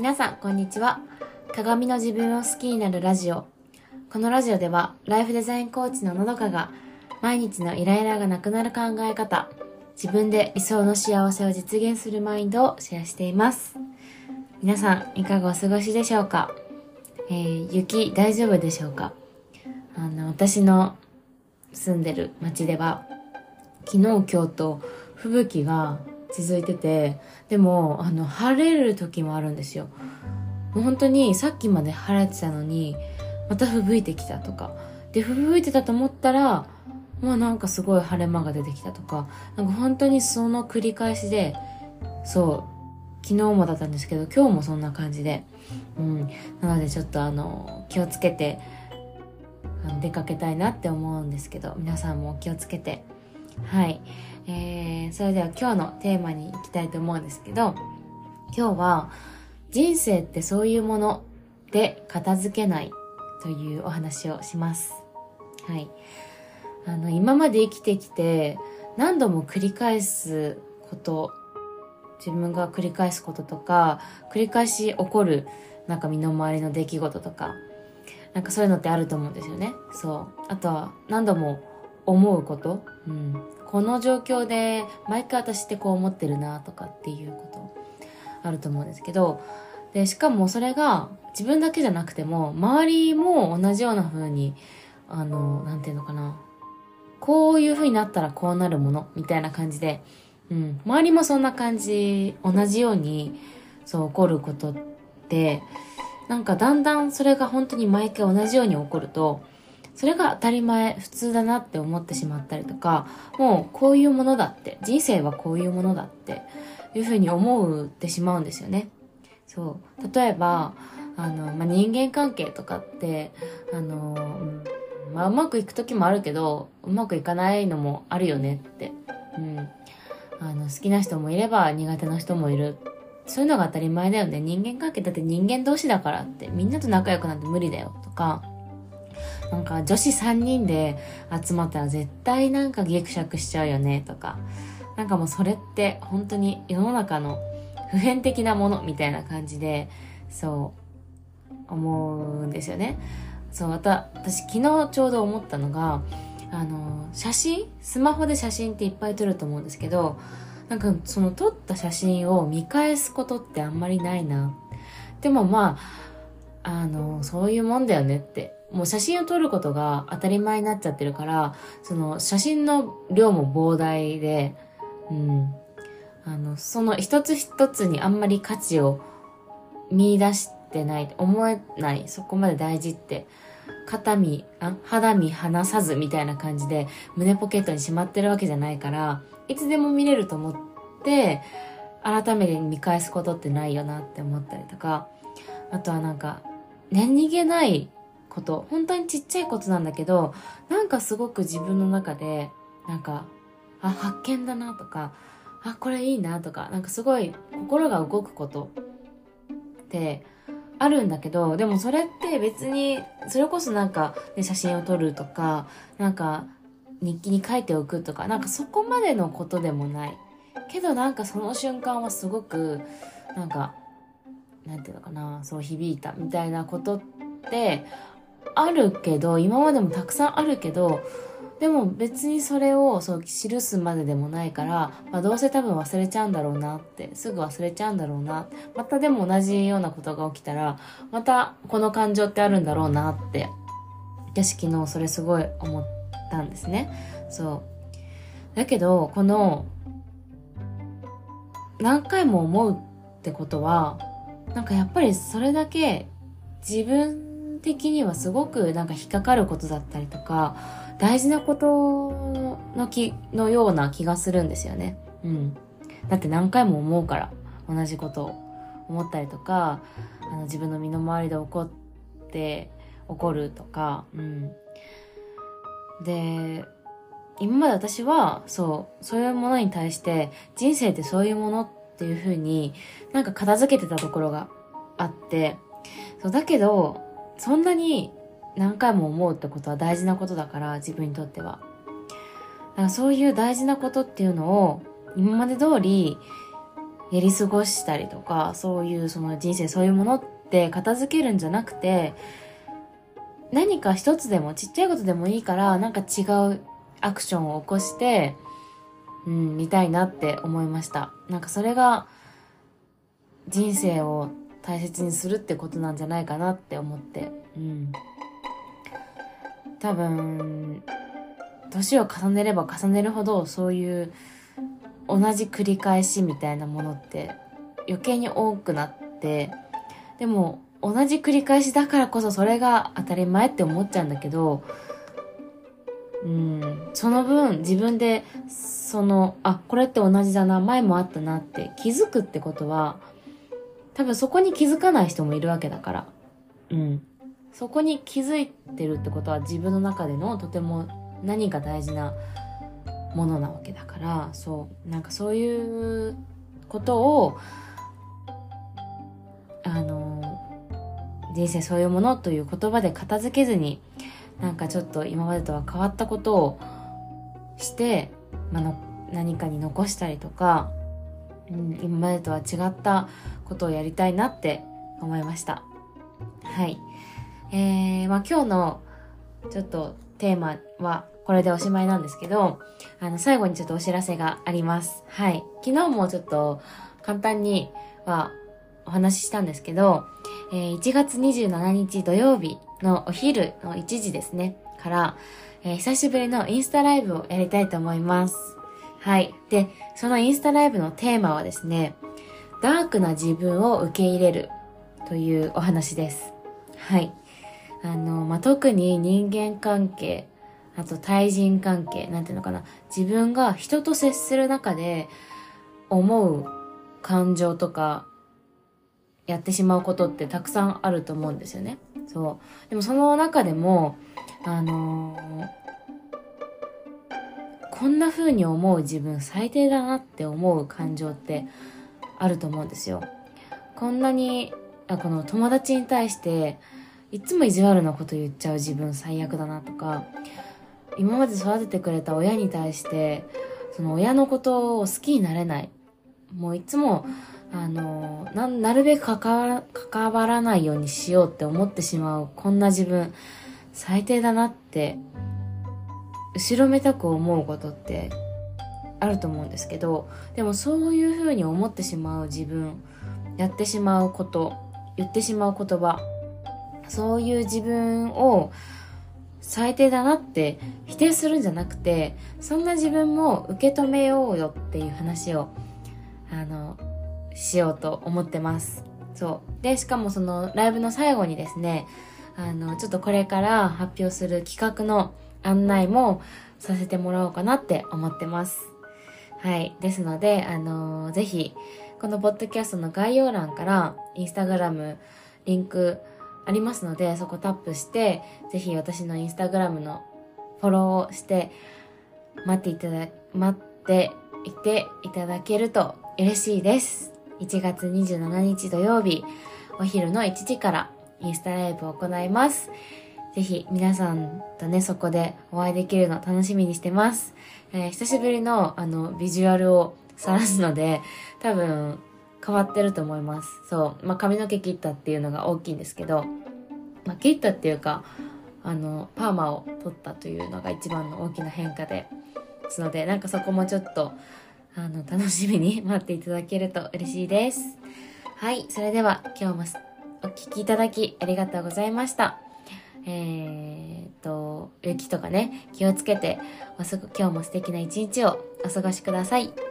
皆さん、こんにちは。鏡の自分を好きになるラジオ。このラジオでは、ライフデザインコーチののどかが、毎日のイライラがなくなる考え方、自分で理想の幸せを実現するマインドをシェアしています。皆さん、いかがお過ごしでしょうか？えー、雪大丈夫でしょうか？あの、私の住んでる町では、昨日今日と吹雪が続いてて、でも、あの、晴れる時もあるんですよ。もう本当にさっきまで晴れてたのに、また吹雪いてきたとか。で、吹雪いてたと思ったら、もうなんかすごい晴れ間が出てきたとか、なんか本当にその繰り返しで、そう、昨日もだったんですけど、今日もそんな感じで、うん。なのでちょっとあの、気をつけて、出かけたいなって思うんですけど、皆さんも気をつけて、はい。えー、それでは今日のテーマに行きたいと思うんですけど、今日は人生ってそういうもので片付けないというお話をします。はい。あの、今まで生きてきて何度も繰り返すこと、自分が繰り返すこととか、繰り返し起こるなんか身の回りの出来事とか、なんかそういうのってあると思うんですよね。そう。あとは何度も思うこと、うん、この状況で毎回私ってこう思ってるなとかっていうこと？あると思うんですけど。でしかもそれが自分だけじゃなくても周りも同じような風にあのなんていうのかな？こういう風になったらこうなるもの？みたいな感じで、うん、周りもそんな感じ同じようにそう起こることってなんかだんだんそれが本当に毎回同じように起こるとそれが当たり前、普通だなって思ってしまったりとか、もうこういうものだって、人生はこういうものだっていうふうに思ってしまうんですよね。そう。例えば、あの、まあ、人間関係とかって、あの、まあ、うまくいく時もあるけど、うまくいかないのもあるよねって。うん。あの、好きな人もいれば苦手な人もいる。そういうのが当たり前だよね。人間関係だって人間同士だからって、みんなと仲良くなんて無理だよとか、なんか女子3人で集まったら絶対なんかギクシャクしちゃうよねとか、なんかもうそれって本当に世の中の普遍的なものみたいな感じで、そう思うんですよね。そう、また私昨日ちょうど思ったのが、あの、写真スマホで写真っていっぱい撮ると思うんですけど、なんかその撮った写真を見返すことってあんまりないな。でもまあ、あの、そういうもんだよねってもう写真を撮ることが当たり前になっちゃってるから、その写真の量も膨大で、うん。あの、その一つ一つにあんまり価値を見出してない、思えない、そこまで大事って、肩身、あ肌身離さずみたいな感じで胸ポケットにしまってるわけじゃないから、いつでも見れると思って、改めて見返すことってないよなって思ったりとか、あとはなんか、何気ないこと、本当にちっちゃいことなんだけど、なんかすごく自分の中で、なんか、あ、発見だなとか、あ、これいいなとか、なんかすごい心が動くことってあるんだけど、でもそれって別に、それこそなんか、ね、写真を撮るとか、なんか日記に書いておくとか、なんかそこまでのことでもない。けどなんかその瞬間はすごく、なんか、なんていうのかな、そう響いたみたいなことって、あるけど、今までもたくさんあるけど、でも別にそれをそう記すまででもないから、まあ、どうせ多分忘れちゃうんだろうなって、すぐ忘れちゃうんだろうな。またでも同じようなことが起きたら、またこの感情ってあるんだろうなって、私昨日それすごい思ったんですね。そう。だけど、この、何回も思うってことは、なんかやっぱりそれだけ自分的にはすごくなんか引っかかることだったりとか、大事なことの気のような気がするんですよね。うん。だって何回も思うから、同じことを思ったりとか、あの自分の身の回りで起こって、起こるとか、うん。で、今まで私は、そう、そういうものに対して、人生ってそういうものっていう風になんか片付けてたところがあって、そうだけど、そんなに何回も思うってことは大事なことだから自分にとっては。だからそういう大事なことっていうのを今まで通りやり過ごしたりとか、そういうその人生そういうものって片付けるんじゃなくて、何か一つでもちっちゃいことでもいいからなんか違うアクションを起こしてうん見たいなって思いました。なんかそれが人生を大切にするってことなんじゃないかなって思って。うん。多分年を重ねれば重ねるほどそういう同じ繰り返しみたいなものって余計に多くなってでも同じ繰り返しだからこそそれが当たり前って思っちゃうんだけど、うん、その分自分でその、あ、これって同じだな、前もあったなって気づくってことは、多分そこに気づかない人もいるわけだから。うん。そこに気づいてるってことは自分の中でのとても何か大事なものなわけだから、そう、なんかそういうことを、あの、人生そういうものという言葉で片付けずになんかちょっと今までとは変わったことをして、まあの、何かに残したりとか、うん、今までとは違ったことをやりたいなって思いました。はい。えー、まあ今日のちょっとテーマはこれでおしまいなんですけど、あの最後にちょっとお知らせがあります。はい。昨日もちょっと簡単にはお話ししたんですけど、えー、1月27日土曜日のお昼の1時ですね、から、えー、久しぶりのインスタライブをやりたいと思います。はい。で、そのインスタライブのテーマはですね、ダークな自分を受け入れるというお話です。はい。あの、まあ、特に人間関係、あと対人関係、なんていうのかな。自分が人と接する中で思う感情とかやってしまうことってたくさんあると思うんですよね。そう。でもその中でも、あのー、こんな風に思う自分最低だなって思う感情ってあると思うんですよ。こんなに、あこの友達に対して、いつも意地悪なこと言っちゃう自分最悪だなとか、今まで育ててくれた親に対して、その親のことを好きになれない。もういつも、あのな、なるべく関わら、関わらないようにしようって思ってしまう、こんな自分、最低だなって、後ろめたく思うことってあると思うんですけど、でもそういうふうに思ってしまう自分、やってしまうこと、言ってしまう言葉、そういう自分を最低だなって否定するんじゃなくて、そんな自分も受け止めようよっていう話を、あの、しようと思ってます。そう。で、しかもそのライブの最後にですね、あの、ちょっとこれから発表する企画の案内もさせてもらおうかなって思ってます。はい。ですので、あのー、ぜひ、このポッドキャストの概要欄から、インスタグラム、リンクありますので、そこタップして、ぜひ私のインスタグラムのフォローをして、待っていただ、待っていていただけると嬉しいです。1月27日土曜日、お昼の1時からインスタライブを行います。ぜひ皆さんとね、そこでお会いできるの楽しみにしてます。えー、久しぶりのあの、ビジュアルを晒すので、多分変わってると思います。そう。まあ、髪の毛切ったっていうのが大きいんですけど、まあ、切ったっていうか、あの、パーマを取ったというのが一番の大きな変化で、すので、なんかそこもちょっと、あの、楽しみに待っていただけると嬉しいです。はい。それでは、今日もお聴きいただきありがとうございました。えー、と、雪とかね、気をつけて、今日も素敵な一日をお過ごしください。